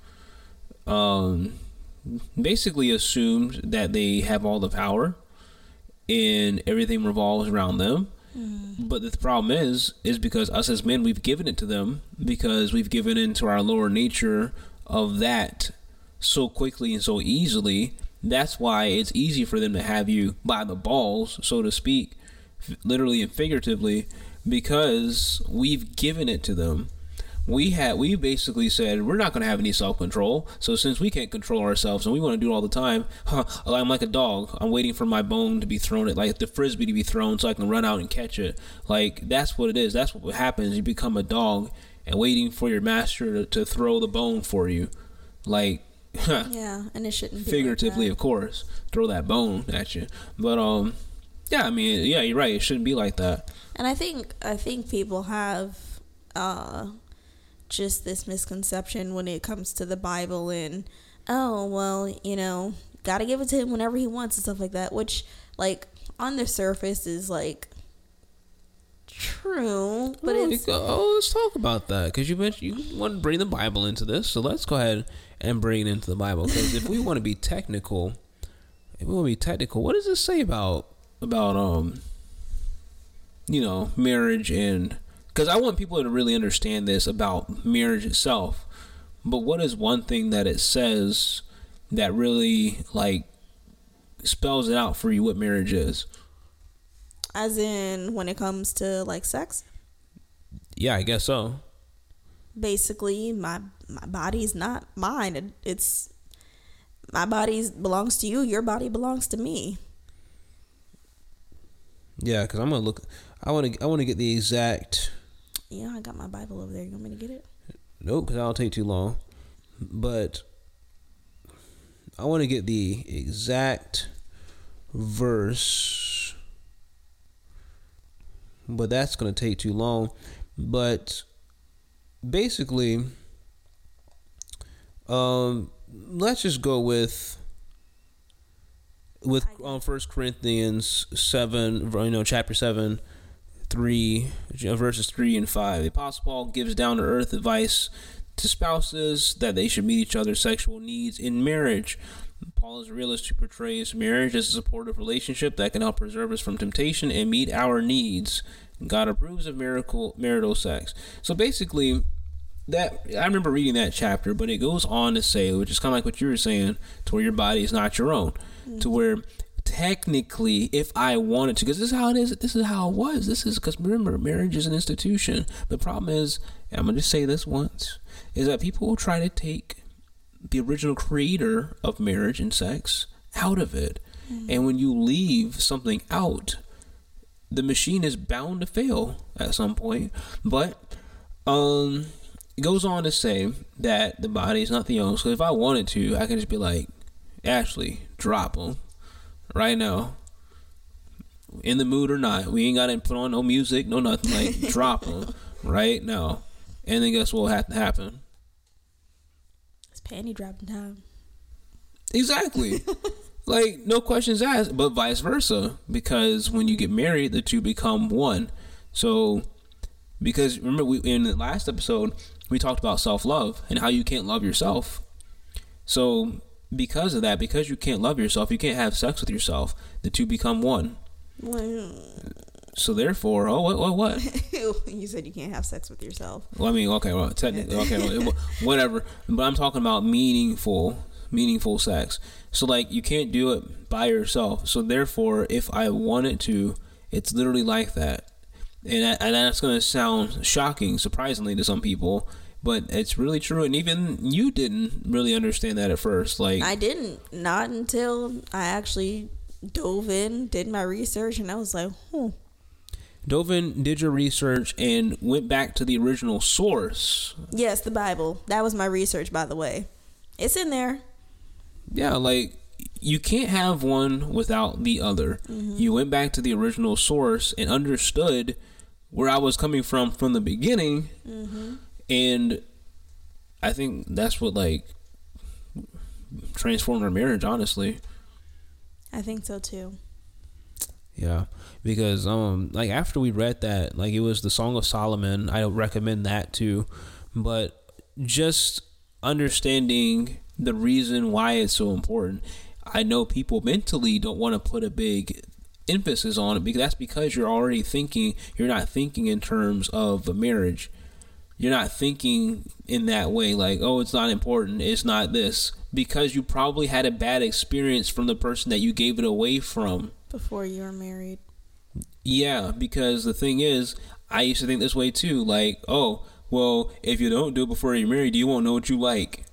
um basically assumed that they have all the power and everything revolves around them. Mm. But the problem is is because us as men we've given it to them because we've given into our lower nature of that so quickly and so easily. That's why it's easy for them to have you by the balls, so to speak, literally and figuratively, because we've given it to them. We had we basically said we're not going to have any self control. So since we can't control ourselves and we want to do it all the time, huh, I'm like a dog. I'm waiting for my bone to be thrown at like the frisbee to be thrown so I can run out and catch it. Like that's what it is. That's what happens. You become a dog and waiting for your master to, to throw the bone for you. Like yeah, and it shouldn't be like figuratively, that. of course, throw that bone at you. But um, yeah, I mean, yeah, you're right. It shouldn't be like that. And I think I think people have uh, just this misconception when it comes to the Bible and oh well, you know, gotta give it to him whenever he wants and stuff like that. Which, like, on the surface is like true, but oh, it's oh, let's talk about that because you mentioned you want to bring the Bible into this, so let's go ahead and bring it into the Bible. Because if we want to be technical, if we want to be technical, what does it say about about um, you know, marriage and because I want people to really understand this about marriage itself. But what is one thing that it says that really like spells it out for you what marriage is? as in when it comes to like sex. Yeah, I guess so. Basically, my my body is not mine. It's my body belongs to you. Your body belongs to me. Yeah, because I'm gonna look. I want to. I want to get the exact. Yeah, I got my Bible over there. You want me to get it? Nope, because that'll take too long. But I want to get the exact verse. But that's gonna take too long. But basically, um, let's just go with with um, First Corinthians seven, you know, chapter seven, three verses three and five. The Apostle Paul gives down to earth advice to spouses that they should meet each other's sexual needs in marriage. Paul is a realist who portrays marriage as a supportive relationship that can help preserve us from temptation and meet our needs. God approves of miracle marital sex. So basically, that I remember reading that chapter, but it goes on to say, which is kind of like what you were saying, to where your body is not your own, to mm-hmm. where technically, if I wanted to, because this is how it is, this is how it was. This is because remember, marriage is an institution. The problem is, and I'm gonna just say this once, is that people will try to take the original creator of marriage and sex out of it, and when you leave something out, the machine is bound to fail at some point. But um, it goes on to say that the body is not the owner. So if I wanted to, I can just be like, Ashley, drop them right now. In the mood or not, we ain't got to put on no music, no nothing. Like drop them right now, and then guess what will have to happen? It's panty dropping time. Exactly. like no questions asked, but vice versa. Because when you get married, the two become one. So, because remember, we in the last episode we talked about self love and how you can't love yourself. So, because of that, because you can't love yourself, you can't have sex with yourself. The two become one. Well, So therefore, oh what what what? you said you can't have sex with yourself. Well, I mean, okay, well, technically, okay, well, whatever. But I'm talking about meaningful, meaningful sex. So like, you can't do it by yourself. So therefore, if I wanted to, it's literally like that. And that, and that's gonna sound shocking, surprisingly to some people, but it's really true. And even you didn't really understand that at first. Like, I didn't. Not until I actually dove in, did my research, and I was like, hmm. Dovin did your research and went back to the original source. Yes, the Bible. That was my research, by the way. It's in there. Yeah, like you can't have one without the other. You went back to the original source and understood where I was coming from from the beginning, and I think that's what like transformed our marriage. Honestly, I think so too. Yeah, because um, like after we read that, like it was the Song of Solomon. I recommend that too, but just understanding the reason why it's so important. I know people mentally don't want to put a big emphasis on it because that's because you're already thinking. You're not thinking in terms of a marriage. You're not thinking in that way, like, oh, it's not important. It's not this because you probably had a bad experience from the person that you gave it away from before you were married. Yeah, because the thing is, I used to think this way too. Like, oh, well, if you don't do it before you're married, you won't know what you like.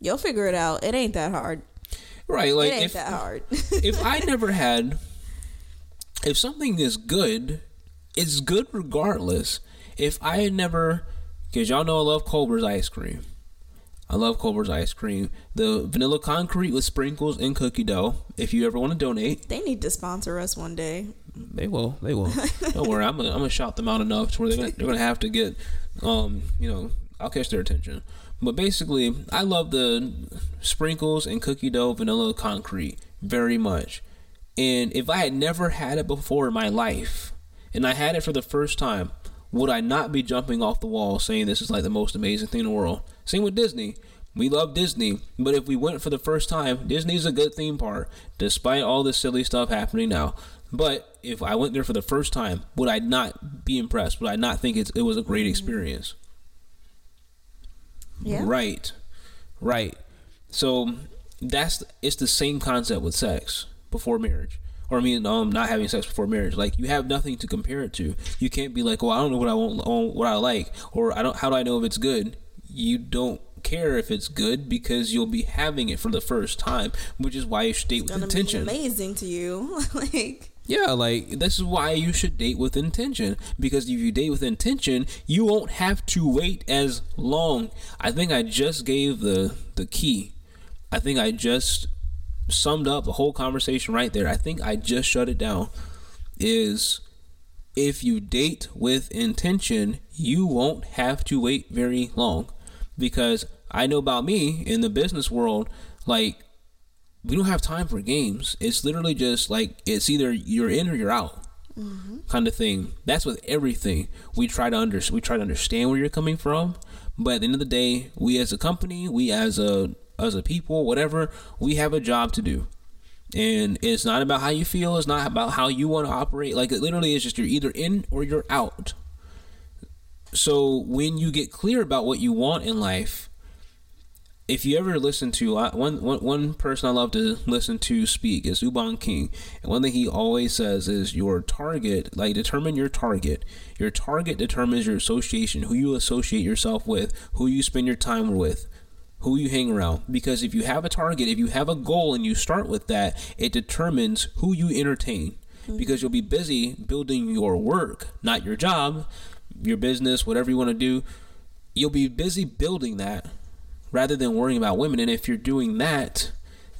You'll figure it out. It ain't that hard. Right, like it ain't if, that hard. if I never had, if something is good, it's good regardless. If I had never, because y'all know I love Culver's ice cream. I love Culver's ice cream. The vanilla concrete with sprinkles and cookie dough. If you ever want to donate, they need to sponsor us one day. They will. They will. Don't worry. I'm gonna, I'm gonna shout them out enough to where they're gonna, they're gonna have to get, um, you know, I'll catch their attention. But basically, I love the sprinkles and cookie dough vanilla concrete very much. And if I had never had it before in my life, and I had it for the first time, would I not be jumping off the wall saying this is like the most amazing thing in the world? Same with Disney. We love Disney, but if we went for the first time, Disney's a good theme park, despite all the silly stuff happening now. But if I went there for the first time, would I not be impressed? Would I not think it was a great experience? Yeah. Right. Right. So that's it's the same concept with sex before marriage or I mean, um, not having sex before marriage. Like you have nothing to compare it to. You can't be like, well, I don't know what I want, what I like, or I don't. How do I know if it's good? You don't care if it's good because you'll be having it for the first time, which is why you should date it's with intention. amazing to you, like. Yeah, like this is why you should date with intention because if you date with intention, you won't have to wait as long. I think I just gave the the key. I think I just summed up the whole conversation right there. I think I just shut it down. Is if you date with intention, you won't have to wait very long. Because I know about me in the business world, like, we don't have time for games. It's literally just like it's either you're in or you're out. Mm-hmm. Kind of thing. That's with everything. We try to under we try to understand where you're coming from, but at the end of the day, we as a company, we as a as a people, whatever, we have a job to do. And it's not about how you feel, it's not about how you want to operate. Like it literally is just you're either in or you're out. So when you get clear about what you want in life, if you ever listen to one, one, one person I love to listen to speak is Ubon King, and one thing he always says is your target, like determine your target. Your target determines your association, who you associate yourself with, who you spend your time with who you hang around. Because if you have a target if you have a goal and you start with that it determines who you entertain. Mm-hmm. because you'll be busy building your work not your job your business whatever you want to do. You'll be busy building that rather than worrying about women. And if you're doing that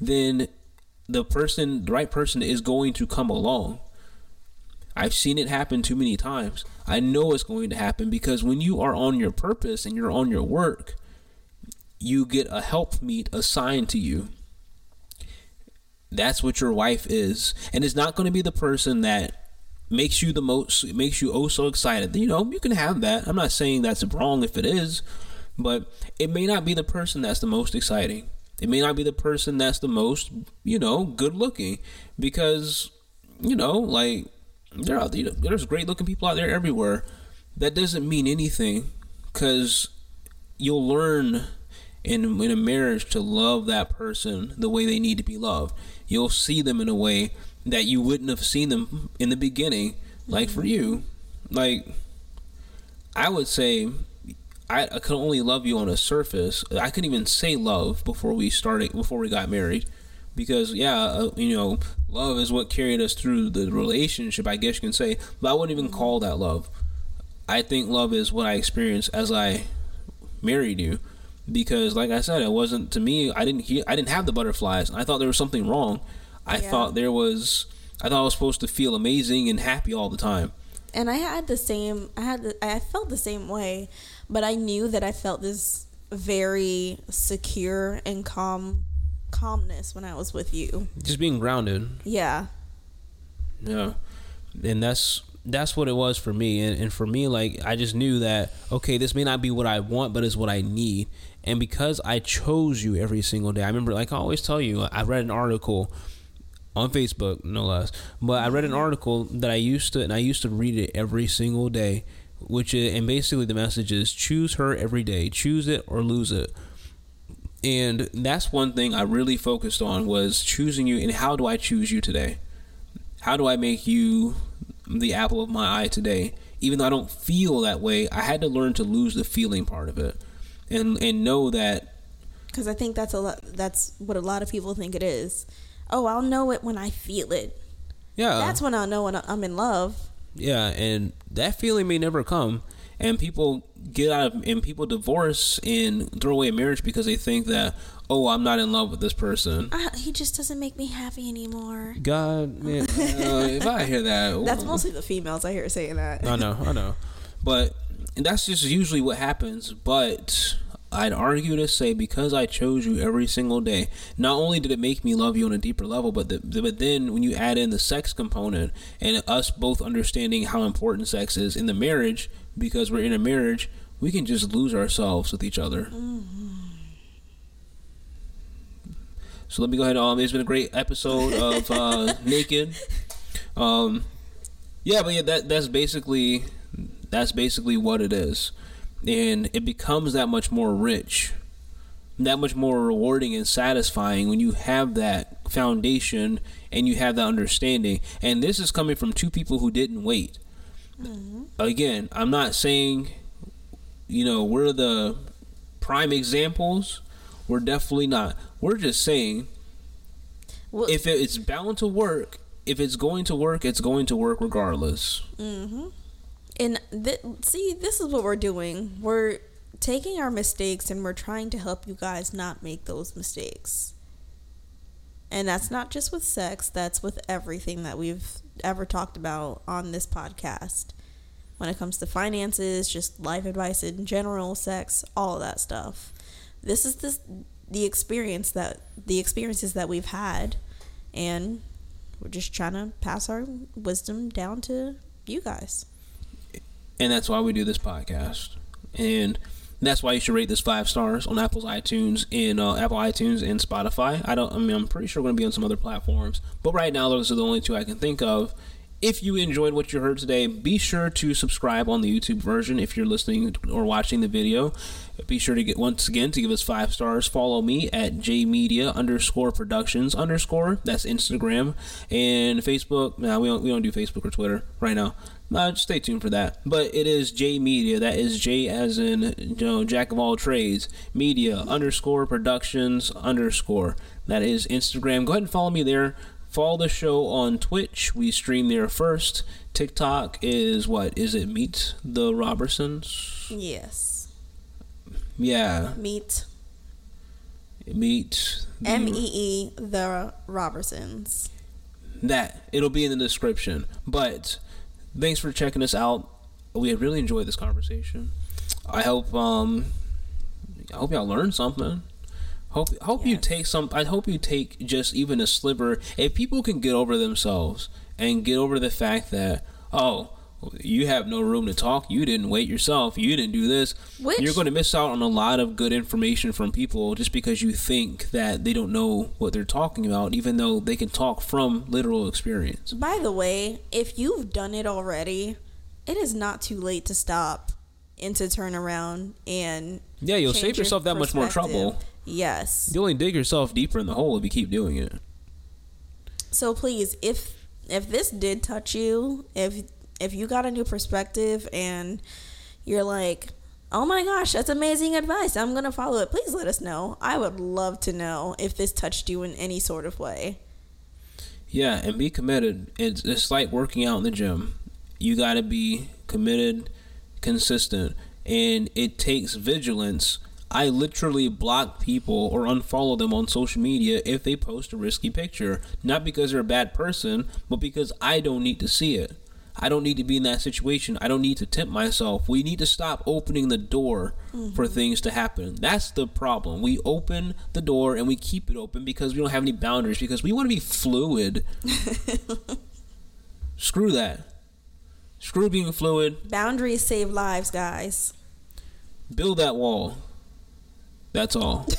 then the person the right person is going to come along. I've seen it happen too many times. I know it's going to happen because when you are on your purpose and you're on your work, you get a helpmeet assigned to you. That's what your wife is. And it's not going to be the person that makes you the most makes you oh so excited. You know, you can have that. I'm not saying that's wrong if it is, but it may not be the person that's the most exciting. It may not be the person that's the most, you know, good looking because you know, like there are there's great looking people out there everywhere. That doesn't mean anything cuz you'll learn in, in a marriage to love that person the way they need to be loved. You'll see them in a way that you wouldn't have seen them in the beginning. Like for you, like I would say I, I could only love you on a surface. I couldn't even say love before we started before we got married because yeah, uh, you know, love is what carried us through the relationship. I guess you can say, but I wouldn't even call that love. I think love is what I experienced as I married you because like I said, it wasn't to me. I didn't hear. I didn't have the butterflies. I thought there was something wrong. I yeah. thought there was. I thought I was supposed to feel amazing and happy all the time. And I had the same. I had. The, I felt the same way, but I knew that I felt this very secure and calm calmness when I was with you. Just being grounded. Yeah. Yeah. And that's that's what it was for me. And, and for me, like I just knew that okay, this may not be what I want, but it's what I need. And because I chose you every single day, I remember like I always tell you, I read an article on Facebook, no less. But I read an article that I used to, and I used to read it every single day, which is, and basically the message is choose her every day, choose it or lose it. And that's one thing I really focused on was choosing you, and how do I choose you today? How do I make you the apple of my eye today? Even though I don't feel that way, I had to learn to lose the feeling part of it, and and know that. Because I think that's a lot. That's what a lot of people think it is oh, I'll know it when I feel it. Yeah. That's when I'll know when I'm in love. Yeah, and that feeling may never come. And people get out of, and people divorce and throw away a marriage because they think that, oh, I'm not in love with this person. Uh, he just doesn't make me happy anymore. God, man, uh, if I hear that, that's mostly the females I hear saying that. I know, I know, but that's just usually what happens. But I'd argue to say because I chose you every single day, not only did it make me love you on a deeper level, but the, but then when you add in the sex component and us both understanding how important sex is in the marriage, because we're in a marriage, we can just lose ourselves with each other. Mm-hmm. So let me go ahead. Um, it's been a great episode of uh, Naked. Um, yeah, but yeah, that that's basically that's basically what it is. And it becomes that much more rich that much more rewarding and satisfying when you have that foundation and you have that understanding. And this is coming from two people who didn't wait. Mm-hmm. again i'm not saying you know we're the prime examples. We're definitely not. We're just saying well, if it's bound to work if it's going to work it's going to work regardless. Mm-hmm and th- see, this is what we're doing. We're taking our mistakes and we're trying to help you guys not make those mistakes. And that's not just with sex, that's with everything that we've ever talked about on this podcast. When it comes to finances, just life advice in general, sex, all of that stuff. This is the the experience that the experiences that we've had and we're just trying to pass our wisdom down to you guys and that's why we do this podcast. And that's why you should rate this five stars on Apple's iTunes in uh, Apple iTunes and Spotify. I don't. I mean, I'm pretty sure we're going to be on some other platforms, but right now those are the only two I can think of. If you enjoyed what you heard today, be sure to subscribe on the YouTube version if you're listening or watching the video. Be sure to get once again to give us five stars. Follow me at jmedia underscore productions underscore. That's Instagram and Facebook. Now nah, we don't we don't do Facebook or Twitter right now. Uh, stay tuned for that. But it is J Media. That is J as in you know Jack of all trades. Media underscore productions underscore. That is Instagram. Go ahead and follow me there. Follow the show on Twitch. We stream there first. TikTok is what? Is it Meet the Robertsons? Yes. Yeah. Meet. Meet. M E E the Robertsons. That it'll be in the description, but thanks for checking us out. We really enjoyed this conversation. I hope um I hope y'all learned something. Hope hope yes. you take some I hope you take just even a sliver if people can get over themselves and get over the fact that oh you have no room to talk. You didn't wait yourself. You didn't do this. Which, You're going to miss out on a lot of good information from people just because you think that they don't know what they're talking about, even though they can talk from literal experience. By the way, if you've done it already, it is not too late to stop and to turn around and yeah, you'll save yourself that much more trouble. Yes, you only dig yourself deeper in the hole if you keep doing it. So please, if if this did touch you, if if you got a new perspective and you're like, oh my gosh, that's amazing advice. I'm going to follow it. Please let us know. I would love to know if this touched you in any sort of way. Yeah, and be committed. It's, it's like working out in the gym. You got to be committed, consistent, and it takes vigilance. I literally block people or unfollow them on social media if they post a risky picture. Not because they're a bad person, but because I don't need to see it. I don't need to be in that situation. I don't need to tempt myself. We need to stop opening the door Mm-hmm. for things to happen. That's the problem. We open the door and we keep it open because we don't have any boundaries because we want to be fluid. Screw that. Screw being fluid. Boundaries save lives, guys. Build that wall. That's all.